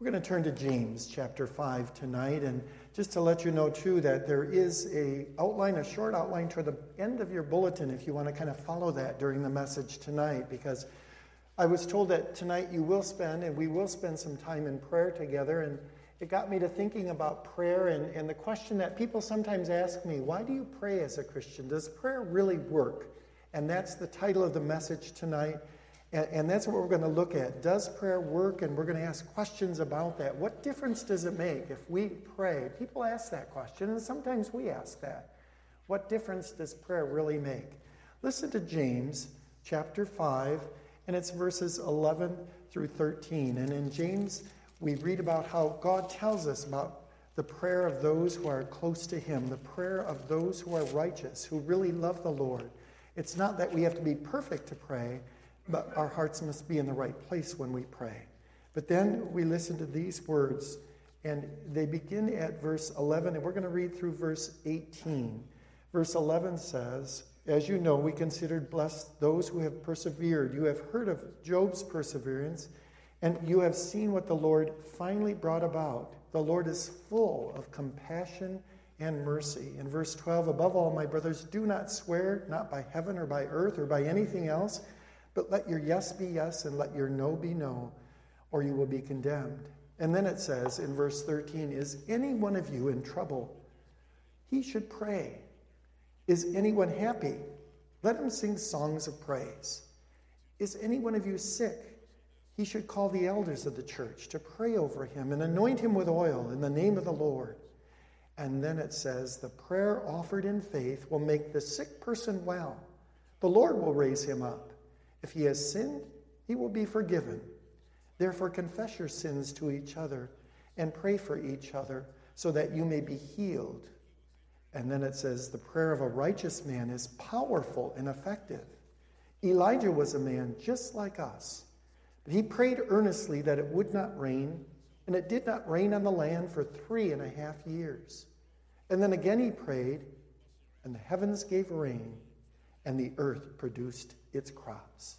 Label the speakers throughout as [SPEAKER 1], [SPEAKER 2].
[SPEAKER 1] We're going to turn to James chapter 5 tonight and just to let you know too that there is a outline a short outline toward the end of your bulletin if you want to kind of follow that during the message tonight because I was told that tonight you will spend and we will spend some time in prayer together and it got me to thinking about prayer and, and the question that people sometimes ask me why do you pray as a Christian? Does prayer really work? And that's the title of the message tonight. And, and that's what we're going to look at. Does prayer work? And we're going to ask questions about that. What difference does it make if we pray? People ask that question, and sometimes we ask that. What difference does prayer really make? Listen to James chapter 5, and it's verses 11 through 13. And in James, we read about how God tells us about the prayer of those who are close to Him, the prayer of those who are righteous, who really love the Lord. It's not that we have to be perfect to pray, but our hearts must be in the right place when we pray. But then we listen to these words, and they begin at verse 11, and we're going to read through verse 18. Verse 11 says, As you know, we considered blessed those who have persevered. You have heard of Job's perseverance, and you have seen what the Lord finally brought about. The Lord is full of compassion and mercy. In verse 12, above all, my brothers, do not swear, not by heaven or by earth or by anything else but let your yes be yes and let your no be no, or you will be condemned. And then it says in verse 13 Is any one of you in trouble? He should pray. Is anyone happy? Let him sing songs of praise. Is any one of you sick? He should call the elders of the church to pray over him and anoint him with oil in the name of the Lord. And then it says, The prayer offered in faith will make the sick person well. The Lord will raise him up. If he has sinned, he will be forgiven. Therefore, confess your sins to each other and pray for each other so that you may be healed. And then it says, the prayer of a righteous man is powerful and effective. Elijah was a man just like us, but he prayed earnestly that it would not rain, and it did not rain on the land for three and a half years. And then again he prayed, and the heavens gave rain, and the earth produced its crops.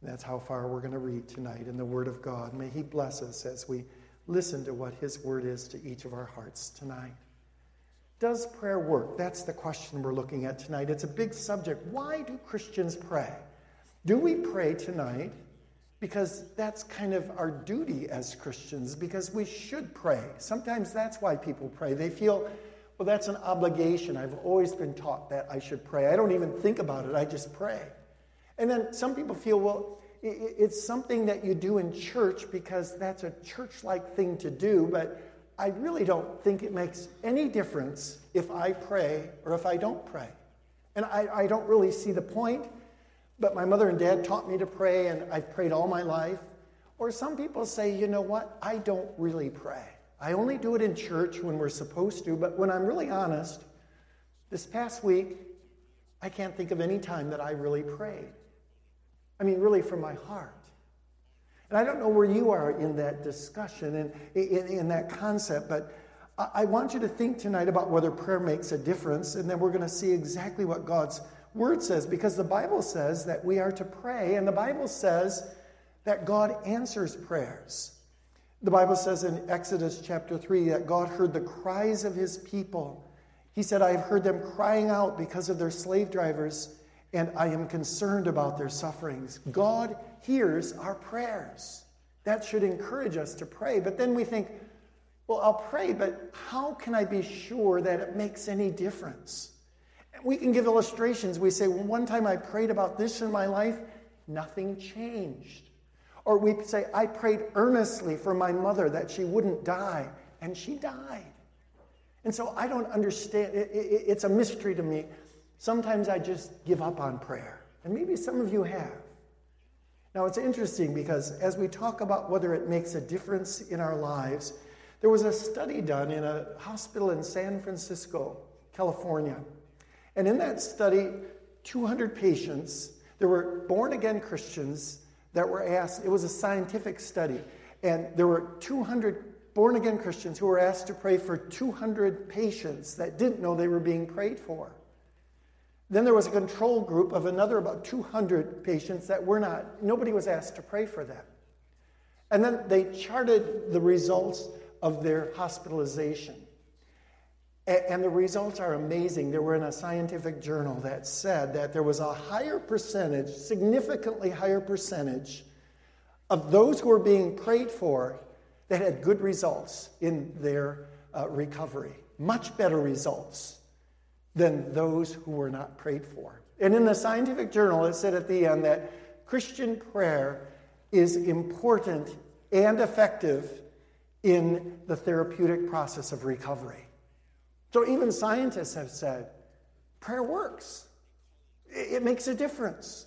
[SPEAKER 1] And that's how far we're going to read tonight in the Word of God. May He bless us as we listen to what His Word is to each of our hearts tonight. Does prayer work? That's the question we're looking at tonight. It's a big subject. Why do Christians pray? Do we pray tonight? Because that's kind of our duty as Christians, because we should pray. Sometimes that's why people pray. They feel well, that's an obligation. I've always been taught that I should pray. I don't even think about it, I just pray. And then some people feel, well, it's something that you do in church because that's a church like thing to do, but I really don't think it makes any difference if I pray or if I don't pray. And I, I don't really see the point, but my mother and dad taught me to pray, and I've prayed all my life. Or some people say, you know what, I don't really pray. I only do it in church when we're supposed to, but when I'm really honest, this past week, I can't think of any time that I really prayed. I mean, really from my heart. And I don't know where you are in that discussion and in, in, that concept, but I want you to think tonight about whether prayer makes a difference, and then we're going to see exactly what God's word says, because the Bible says that we are to pray, and the Bible says that God answers prayers. The Bible says in Exodus chapter 3 that God heard the cries of his people. He said, I have heard them crying out because of their slave drivers, and I am concerned about their sufferings. God hears our prayers. That should encourage us to pray. But then we think, well, I'll pray, but how can I be sure that it makes any difference? We can give illustrations. We say, well, one time I prayed about this in my life, nothing changed. Or we say, I prayed earnestly for my mother that she wouldn't die, and she died. And so I don't understand. It, it, it's a mystery to me. Sometimes I just give up on prayer. And maybe some of you have. Now, it's interesting because as we talk about whether it makes a difference in our lives, there was a study done in a hospital in San Francisco, California. And in that study, 200 patients, there were born again Christians that were asked, it was a scientific study, and there were 200 born again Christians who were asked to pray for 200 patients that didn't know they were being prayed for. Then there was a control group of another about 200 patients that were not, nobody was asked to pray for them. And then they charted the results of their hospitalization. And the results are amazing. There were in a scientific journal that said that there was a higher percentage, significantly higher percentage, of those who were being prayed for that had good results in their uh, recovery. Much better results than those who were not prayed for. And in the scientific journal, it said at the end that Christian prayer is important and effective in the therapeutic process of recovery. So even scientists have said prayer works, it makes a difference.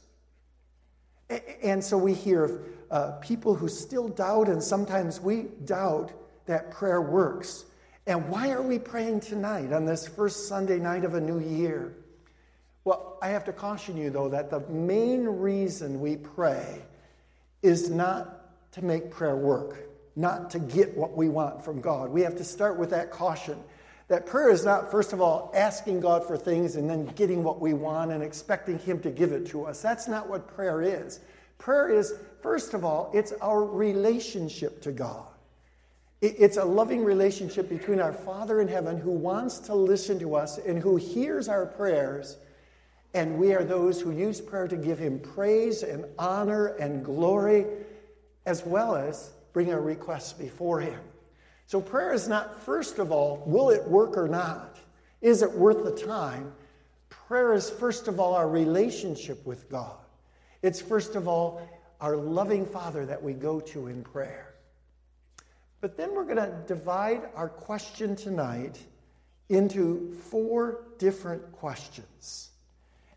[SPEAKER 1] And so we hear of uh, people who still doubt, and sometimes we doubt that prayer works. And why are we praying tonight on this first Sunday night of a new year? Well, I have to caution you, though, that the main reason we pray is not to make prayer work, not to get what we want from God. We have to start with that caution that prayer is not, first of all, asking God for things and then getting what we want and expecting Him to give it to us. That's not what prayer is. Prayer is, first of all, it's our relationship to God. It's a loving relationship between our Father in heaven who wants to listen to us and who hears our prayers. And we are those who use prayer to give Him praise and honor and glory, as well as bring our requests before Him. So prayer is not, first of all, will it work or not? Is it worth the time? Prayer is, first of all, our relationship with God. It's, first of all, our loving Father that we go to in prayer. But then we're going to divide our question tonight into four different questions.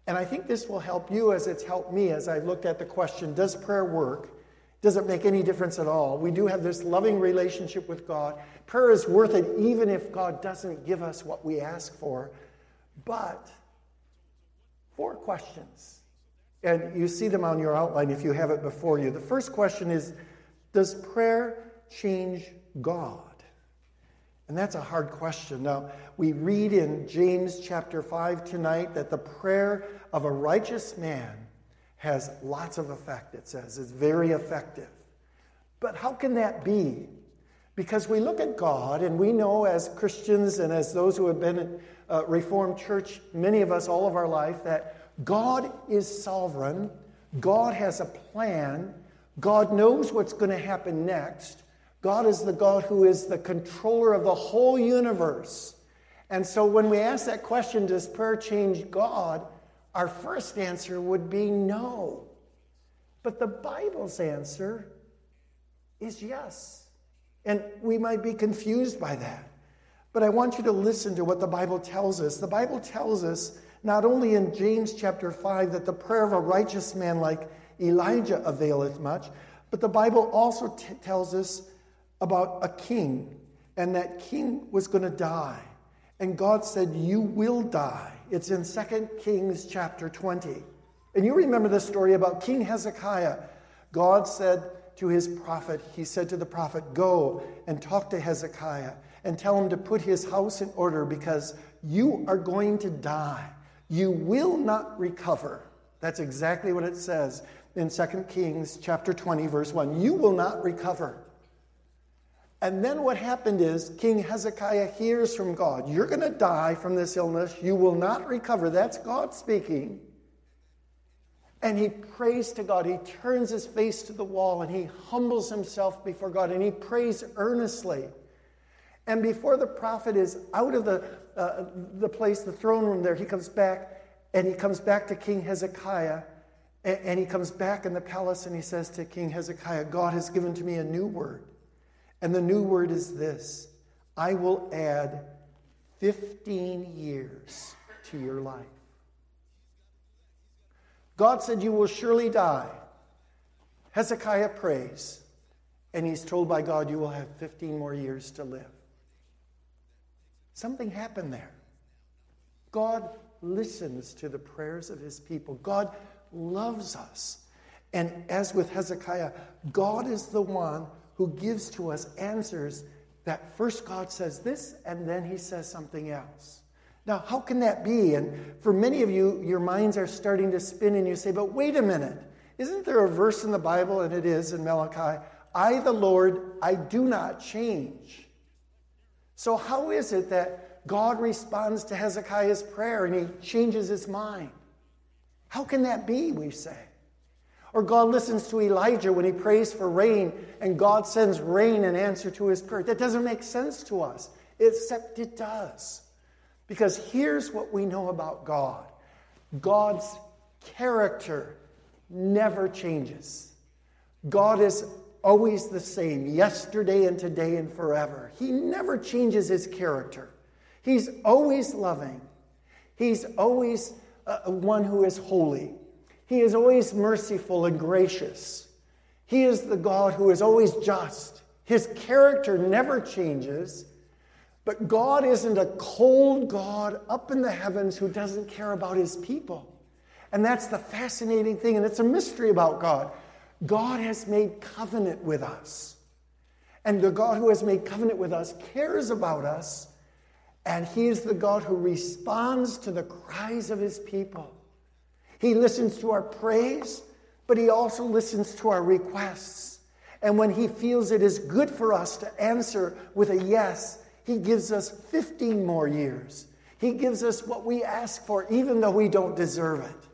[SPEAKER 1] And I think this will help you as it's helped me as I looked at the question Does prayer work? Doesn't make any difference at all. We do have this loving relationship with God. Prayer is worth it even if God doesn't give us what we ask for. But four questions. And you see them on your outline if you have it before you. The first question is Does prayer change God? And that's a hard question. Now, we read in James chapter 5 tonight that the prayer of a righteous man has lots of effect, it says. It's very effective. But how can that be? Because we look at God and we know as Christians and as those who have been in uh, Reformed Church, many of us all of our life, that God is sovereign, God has a plan, God knows what's going to happen next. God is the God who is the controller of the whole universe. And so when we ask that question, does prayer change God? Our first answer would be no. But the Bible's answer is yes. And we might be confused by that. But I want you to listen to what the Bible tells us. The Bible tells us not only in James chapter 5 that the prayer of a righteous man like Elijah availeth much, but the Bible also t- tells us about a king, and that king was going to die. And God said, You will die. It's in 2 Kings chapter 20. And you remember the story about King Hezekiah. God said to his prophet, He said to the prophet, Go and talk to Hezekiah and tell him to put his house in order because you are going to die. You will not recover. That's exactly what it says in 2 Kings chapter 20, verse 1. You will not recover. And then what happened is King Hezekiah hears from God, You're going to die from this illness. You will not recover. That's God speaking. And he prays to God. He turns his face to the wall and he humbles himself before God and he prays earnestly. And before the prophet is out of the, uh, the place, the throne room there, he comes back and he comes back to King Hezekiah and, and he comes back in the palace and he says to King Hezekiah, God has given to me a new word. And the new word is this I will add 15 years to your life. God said, You will surely die. Hezekiah prays, and he's told by God, You will have 15 more years to live. Something happened there. God listens to the prayers of his people. God loves us. And as with Hezekiah, God is the one who gives to us answers that first God says this and then he says something else. Now, how can that be? And for many of you, your minds are starting to spin and you say, but wait a minute. Isn't there a verse in the Bible, and it is in Malachi, I, the Lord, I do not change. So, how is it that God responds to Hezekiah's prayer and he changes his mind? How can that be, we say? Or God listens to Elijah when he prays for rain and God sends rain in answer to his prayer. That doesn't make sense to us, except it does. Because here's what we know about God God's character never changes. God is always the same, yesterday and today and forever. He never changes his character. He's always loving. He's always uh, one who is holy. He is always merciful and gracious. He is the God who is always just. His character never changes. But God isn't a cold God up in the heavens who doesn't care about his people. And that's the fascinating thing, and it's a mystery about God. God has made covenant with us. And the God who has made covenant with us cares about us, and He is the God who responds to the cries of His people. He listens to our praise, but He also listens to our requests. And when He feels it is good for us to answer with a yes, He gives us 15 more years. He gives us what we ask for, even though we don't deserve it.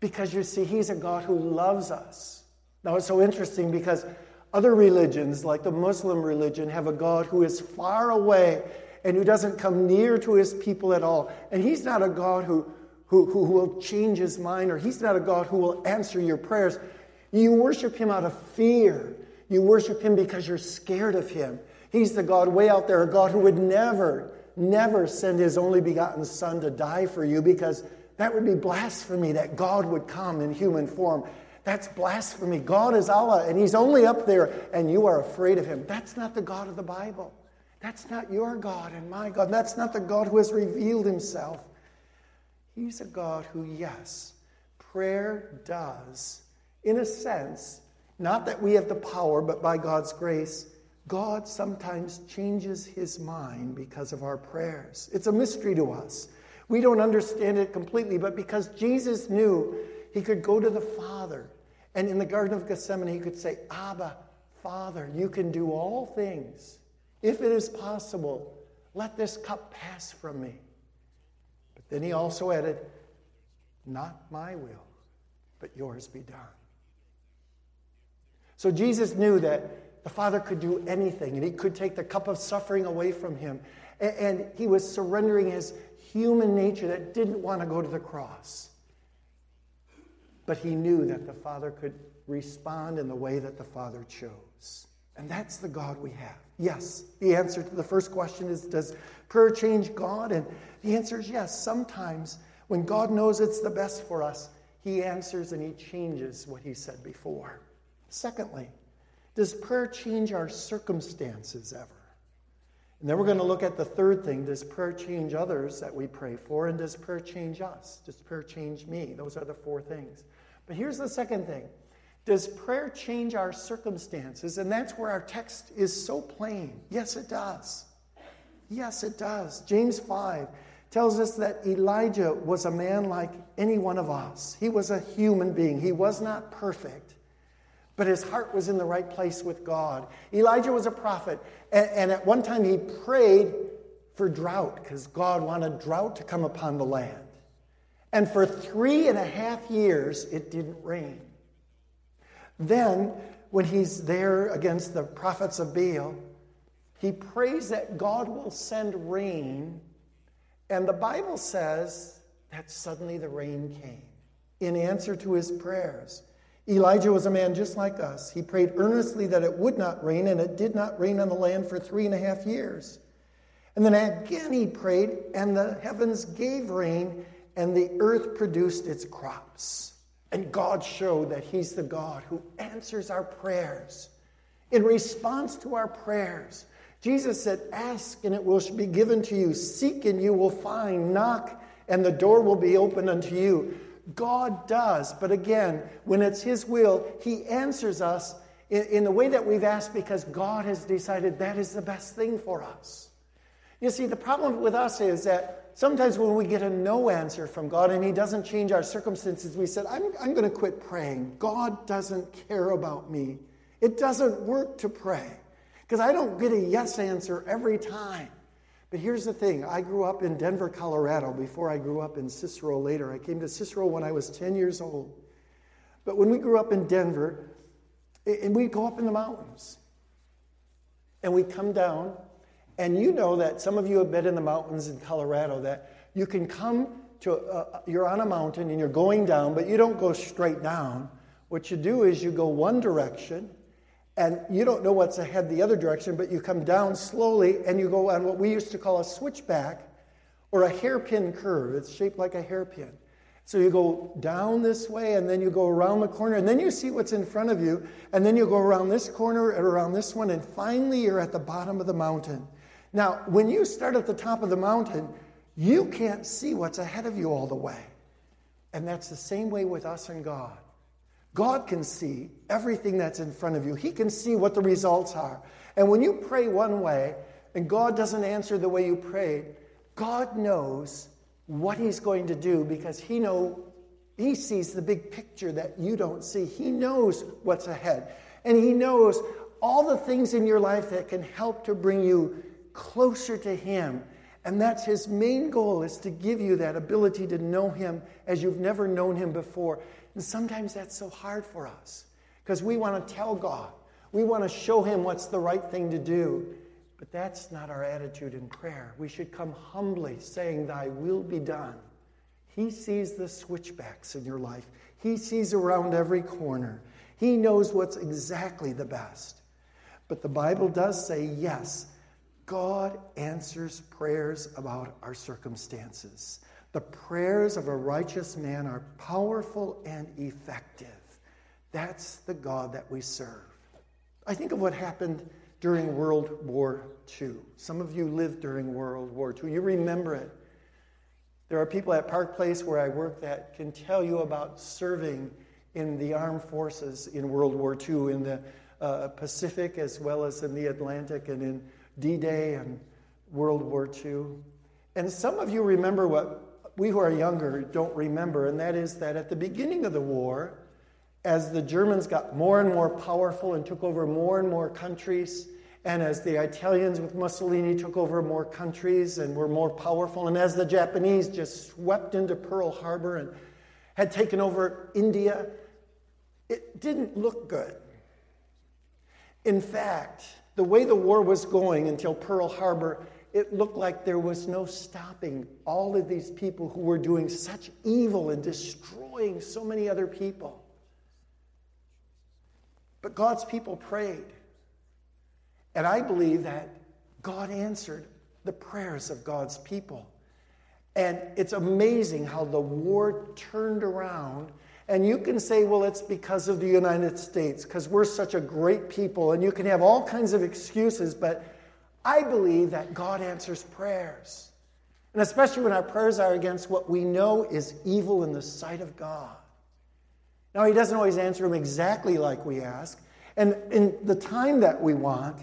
[SPEAKER 1] Because you see, He's a God who loves us. Now, it's so interesting because other religions, like the Muslim religion, have a God who is far away and who doesn't come near to his people at all. And he's not a God who, who, who will change his mind, or he's not a God who will answer your prayers. You worship him out of fear. You worship him because you're scared of him. He's the God way out there, a God who would never, never send his only begotten Son to die for you because that would be blasphemy that God would come in human form that's blasphemy. God is Allah, and He's only up there, and you are afraid of Him. That's not the God of the Bible. That's not your God and my God. That's not the God who has revealed Himself. He's a God who, yes, prayer does, in a sense, not that we have the power, but by God's grace, God sometimes changes His mind because of our prayers. It's a mystery to us. We don't understand it completely, but because Jesus knew he could go to the Father and in the Garden of Gethsemane, he could say, Abba, Father, you can do all things. If it is possible, let this cup pass from me. Then he also added, Not my will, but yours be done. So Jesus knew that the Father could do anything, and he could take the cup of suffering away from him. And he was surrendering his human nature that didn't want to go to the cross. But he knew that the Father could respond in the way that the Father chose. And that's the God we have. Yes, the answer to the first question is Does prayer change God? And the answer is yes. Sometimes when God knows it's the best for us, he answers and he changes what he said before. Secondly, does prayer change our circumstances ever? And then we're going to look at the third thing Does prayer change others that we pray for? And does prayer change us? Does prayer change me? Those are the four things. But here's the second thing Does prayer change our circumstances? And that's where our text is so plain. Yes, it does. Yes, it does. James 5 tells us that Elijah was a man like any one of us. He was a human being, he was not perfect. But his heart was in the right place with God. Elijah was a prophet, and, at one time he prayed for drought because God wanted drought to come upon the land. And for three and a half years, it didn't rain. Then, when he's there against the prophets of Baal, he prays that God will send rain. And the Bible says that suddenly the rain came in answer to his prayers. Elijah was a man just like us. He prayed earnestly that it would not rain, and it did not rain on the land for three and a half years. And then again he prayed, and the heavens gave rain, and the earth produced its crops. And God showed that He's the God who answers our prayers. In response to our prayers, Jesus said, Ask and it will be given to you, seek and you will find, knock and the door will be opened unto you. God does, but again, when it's His will, He answers us in, in the way that we've asked because God has decided that is the best thing for us. You see, the problem with us is that Sometimes when we get a no answer from God and He doesn't change our circumstances, we said, I'm, I'm going to quit praying. God doesn't care about me It doesn't work to pray because I don't get a yes answer every time. But here's the thing I grew up in Denver, Colorado before I grew up in Cicero later. I came to Cicero when I was 10 years old. But when we grew up in Denver, and we'd go up in the mountains, and we'd come down, and you know that some of you have been in the mountains in Colorado, that you can come to, uh, you're on a mountain and you're going down, but you don't go straight down. What you do is you go one direction, and you don't know what's ahead the other direction, but you come down slowly and you go on what we used to call a switchback or a hairpin curve. It's shaped like a hairpin. So you go down this way and then you go around the corner and then you see what's in front of you and then you go around this corner and around this one and finally you're at the bottom of the mountain. Now, when you start at the top of the mountain, you can't see what's ahead of you all the way. And that's the same way with us and God. God can see everything that's in front of you, He can see what the results are. And when you pray one way and God doesn't answer the way you prayed, God knows what He's going to do because He know He sees the big picture that you don't see. He knows what's ahead. And He knows all the things in your life that can help to bring you closer to Him. And that's His main goal is to give you that ability to know Him as you've never known Him before. And sometimes that's so hard for us because we want to tell God, we want to show Him what's the right thing to do. But that's not our attitude in prayer. We should come humbly saying, Thy will be done. He sees the switchbacks in your life, He sees around every corner. He knows what's exactly the best. But the Bible does say, yes, God answers prayers about our circumstances. The prayers of a righteous man are powerful and effective. That's the God that we serve. I think of what happened during World War II. Some of you lived during World War II. You remember it. There are people at Park Place where I work that can tell you about serving in the armed forces in World War II, in the uh, Pacific as well as in the Atlantic and in D Day and World War II. And some of you remember what we who are younger don't remember, and that is that at the beginning of the war, as the Germans got more and more powerful and took over more and more countries, and as the Italians with Mussolini took over more countries and were more powerful, and as the Japanese just swept into Pearl Harbor and had taken over India, it didn't look good. In fact, the way the war was going until Pearl Harbor, it looked like there was no stopping all of these people who were doing such evil and destroying so many other people. But God's people prayed. And I believe that God answered the prayers of God's people. And it's amazing how the war turned around. And you can say, well, it's because of the United States, because we're such a great people. And you can have all kinds of excuses, but I believe that God answers prayers. And especially when our prayers are against what we know is evil in the sight of God. Now, He doesn't always answer them exactly like we ask and in the time that we want,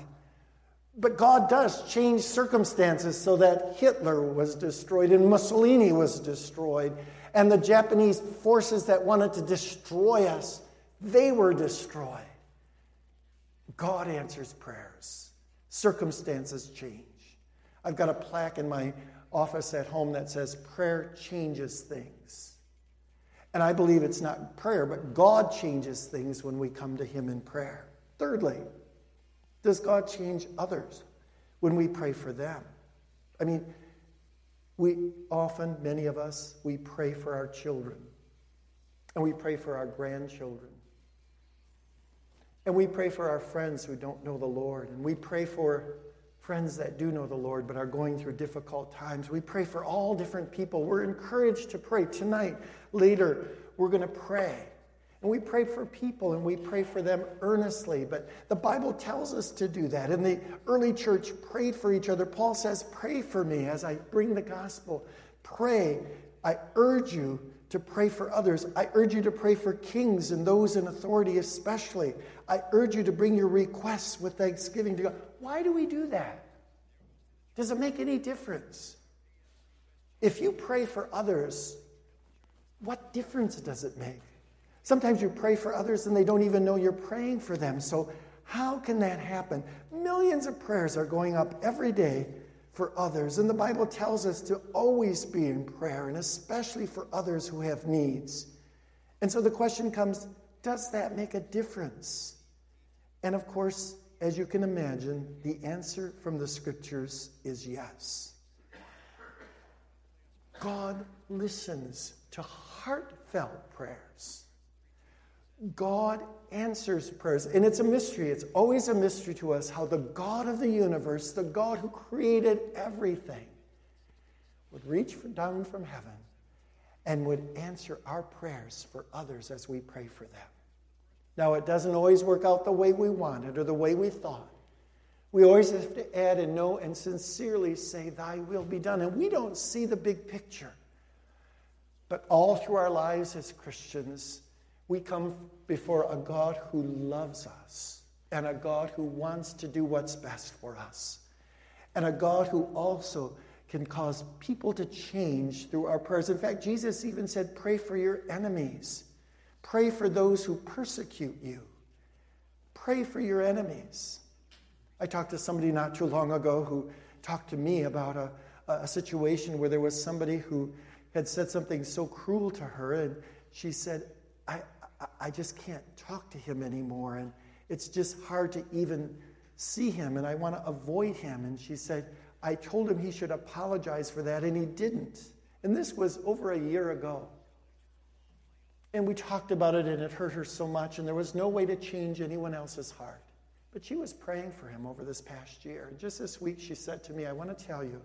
[SPEAKER 1] but God does change circumstances so that Hitler was destroyed and Mussolini was destroyed, and the Japanese forces that wanted to destroy us, they were destroyed. God answers prayers. Circumstances change. I've got a plaque in my office at home that says, Prayer changes things. And I believe it's not prayer, but God changes things when we come to Him in prayer. Thirdly, does God change others when we pray for them? I mean, we often, many of us, we pray for our children, and we pray for our grandchildren. And we pray for our friends who don't know the Lord. And we pray for friends that do know the Lord but are going through difficult times. We pray for all different people. We're encouraged to pray. Tonight, later, we're going to pray. And we pray for people and we pray for them earnestly. But the Bible tells us to do that. And the early church prayed for each other. Paul says, Pray for me as I bring the gospel. Pray. I urge you to pray for others. I urge you to pray for kings and those in authority, especially. I urge you to bring your requests with thanksgiving to God. Why do we do that? Does it make any difference? If you pray for others, what difference does it make? Sometimes you pray for others and they don't even know you're praying for them. So How can that happen? Millions of prayers are going up every day for others. And the Bible tells us to always be in prayer, and especially for others who have needs. And so the question comes does that make a difference? And of course, as you can imagine, the answer from the scriptures is yes. God listens to heartfelt prayers. God answers prayers. And it's a mystery. It's always a mystery to us how the God of the universe, the God who created everything, would reach down from heaven and would answer our prayers for others as we pray for them. Now, it doesn't always work out the way we wanted or the way we thought. We always have to add and know and sincerely say, Thy will be done. And we don't see the big picture. But all through our lives as Christians, we come before a God who loves us and a God who wants to do what's best for us, and a God who also can cause people to change through our prayers. In fact, Jesus even said, Pray for your enemies, pray for those who persecute you, pray for your enemies. I talked to somebody not too long ago who talked to me about a, a situation where there was somebody who had said something so cruel to her, and she said, I, just can't talk to him anymore, and it's just hard to even see him, and I want to avoid him. And she said, I told him he should apologize for that, and he didn't. And this was over a year ago. And we talked about it, and it hurt her so much, and there was no way to change anyone else's heart. But she was praying for him over this past year. And just this week, she said to me, I want to tell you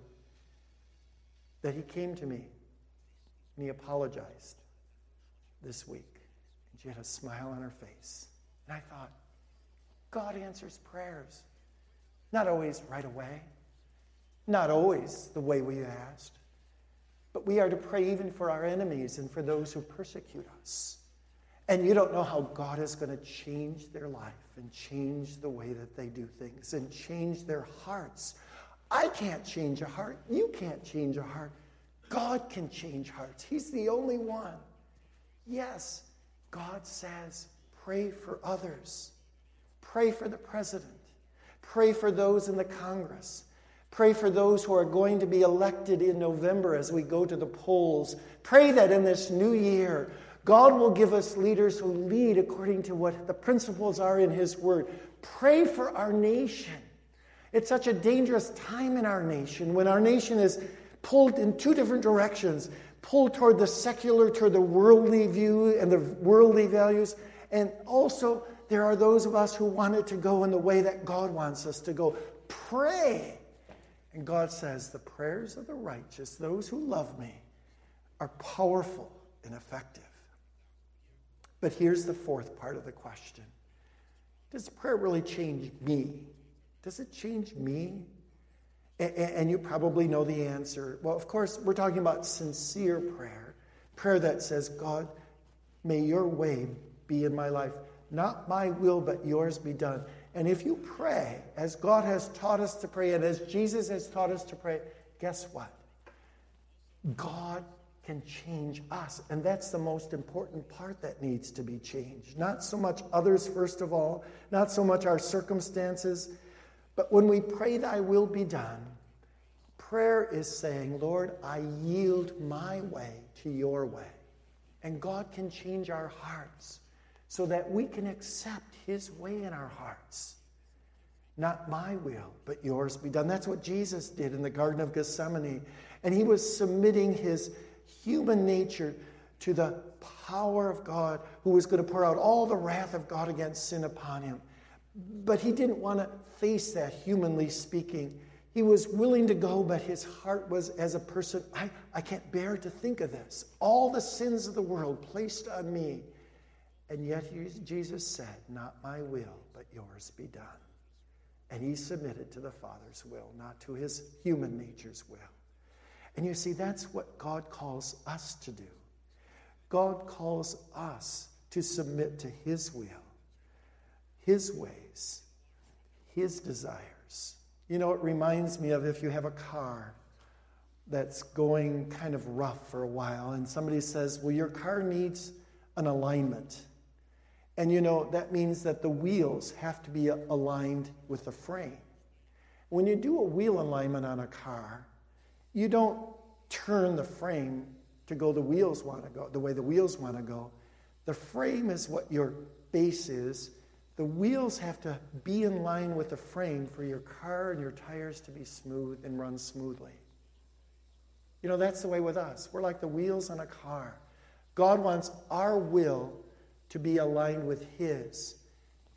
[SPEAKER 1] that he came to me and he apologized this week. And she had a smile on her face. And I thought, God answers prayers. Not always right away, not always the way we asked, but we are to pray even for our enemies and for those who persecute us. And you don't know how God is going to change their life and change the way that they do things and change their hearts. I can't change a heart. You can't change a heart. God can change hearts. He's the only one. Yes, God says, pray for others. Pray for the president. Pray for those in the Congress. Pray for those who are going to be elected in November as we go to the polls. Pray that in this new year, God will give us leaders who lead according to what the principles are in His Word. Pray for our nation. It's such a dangerous time in our nation when our nation is pulled in two different directions pulled toward the secular, toward the worldly view and the worldly values. And also, there are those of us who want it to go in the way that God wants us to go. Pray. And God says, The prayers of the righteous, those who love me, are powerful and effective. But here's the fourth part of the question Does prayer really change me? Does it change me? And you probably know the answer. Well, of course, we're talking about sincere prayer prayer that says, God, may your way be in my life. Not my will, but yours be done. And if you pray as God has taught us to pray and as Jesus has taught us to pray, guess what? God can change us. And that's the most important part that needs to be changed. Not so much others, first of all, not so much our circumstances but when we pray, Thy will be done, prayer is saying, Lord, I yield my way to your way. And God can change our hearts so that we can accept His way in our hearts. Not my will, but yours be done. That's what Jesus did in the Garden of Gethsemane. And He was submitting His human nature to the power of God, who was going to pour out all the wrath of God against sin upon Him. But he didn't want to face that, humanly speaking. He was willing to go, but his heart was as a person, I, I can't bear to think of this. All the sins of the world placed on me. And yet Jesus said, Not my will, but yours be done. And he submitted to the Father's will, not to his human nature's will. And you see, that's what God calls us to do. God calls us to submit to his will his ways, His desires. You know, it reminds me of if you have a car that's going kind of rough for a while, and somebody says, Well, your car needs an alignment. And you know, that means that the wheels have to be aligned with the frame. When you do a wheel alignment on a car, you don't turn the frame to go the wheels want to go, the way the wheels want to go. The frame is what your base is. The wheels have to be in line with the frame for your car and your tires to be smooth and run smoothly. You know, that's the way with us. We're like the wheels on a car. God wants our will to be aligned with His,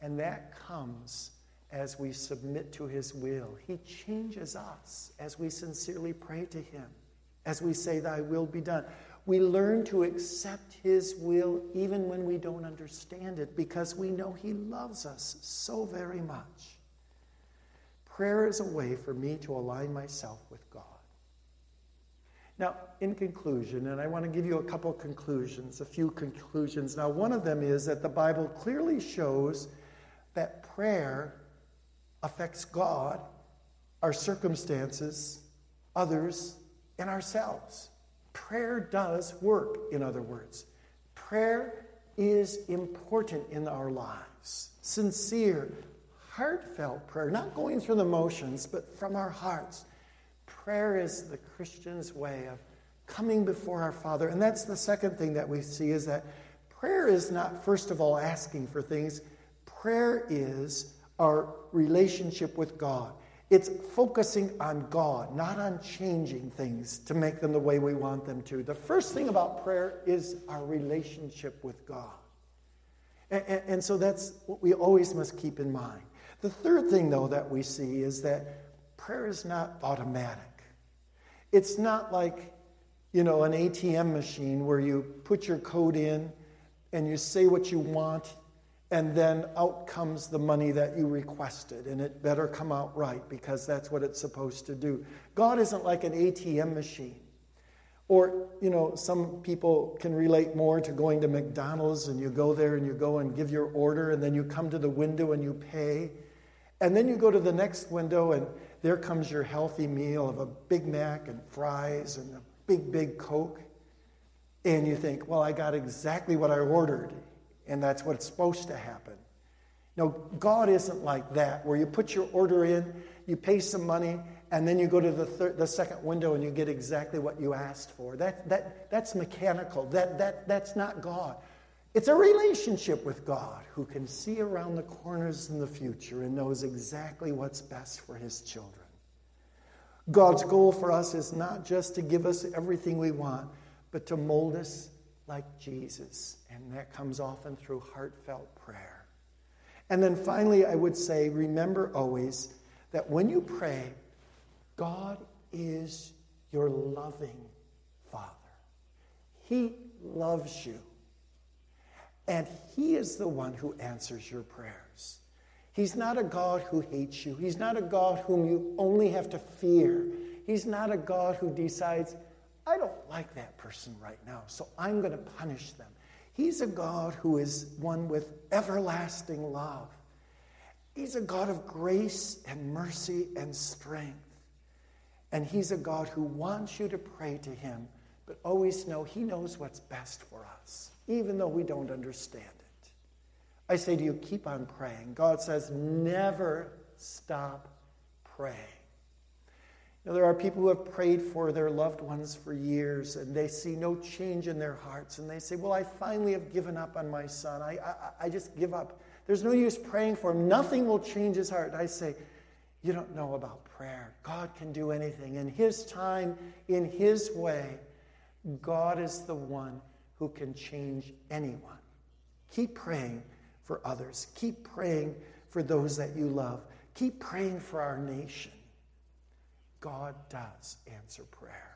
[SPEAKER 1] and that comes as we submit to His will. He changes us as we sincerely pray to Him, as we say, Thy will be done. We learn to accept His will even when we don't understand it because we know He loves us so very much. Prayer is a way for me to align myself with God. Now, in conclusion, and I want to give you a couple conclusions, a few conclusions. Now, one of them is that the Bible clearly shows that prayer affects God, our circumstances, others, and ourselves. Prayer does work, in other words. Prayer is important in our lives. Sincere, heartfelt prayer, not going through the motions, but from our hearts. Prayer is the Christian's way of coming before our Father. And that's the second thing that we see is that prayer is not, first of all, asking for things. Prayer is our relationship with God. It's focusing on God, not on changing things to make them the way we want them to. The first thing about prayer is our relationship with God. And, and, and so that's what we always must keep in mind. The third thing, though, that we see is that prayer is not automatic. It's not like, you know, an ATM machine where you put your code in and you say what you want, and then out comes the money that you requested, and it better come out right because that's what it's supposed to do. God isn't like an ATM machine. Or, you know, some people can relate more to going to McDonald's and you go there and you go and give your order, and then you come to the window and you pay. And then you go to the next window and there comes your healthy meal of a Big Mac and fries and a big, big Coke. And you think, well, I got exactly what I ordered, and that's what's supposed to happen. No, God isn't like that, where you put your order in, you pay some money, and then you go to the, the second window and you get exactly what you asked for. That, that, that's mechanical. That, that, that's not God. It's a relationship with God who can see around the corners in the future and knows exactly what's best for his children. God's goal for us is not just to give us everything we want, but to mold us like Jesus. And that comes often through heartfelt prayer. And then finally, I would say remember always that when you pray, God is your loving Father. He loves you. And He is the one who answers your prayers. He's not a God who hates you. He's not a God whom you only have to fear. He's not a God who decides, I don't like that person right now, so I'm going to punish them. He's a God who is one with everlasting love. He's a God of grace and mercy and strength. And He's a God who wants you to pray to Him, but always know He knows what's best for us even though we don't understand it. I say to you, keep on praying. God says, never stop praying. You know, there are people who have prayed for their loved ones for years and they see no change in their hearts. And they say, Well, I finally have given up on my son. I, I, I just give up. There's no use praying for him. Nothing will change his heart. I say, You don't know about prayer. God can do anything. In his time, in his way, God is the one who can change anyone. Keep praying for others. Keep praying for those that you love. Keep praying for our nation. God does answer prayer.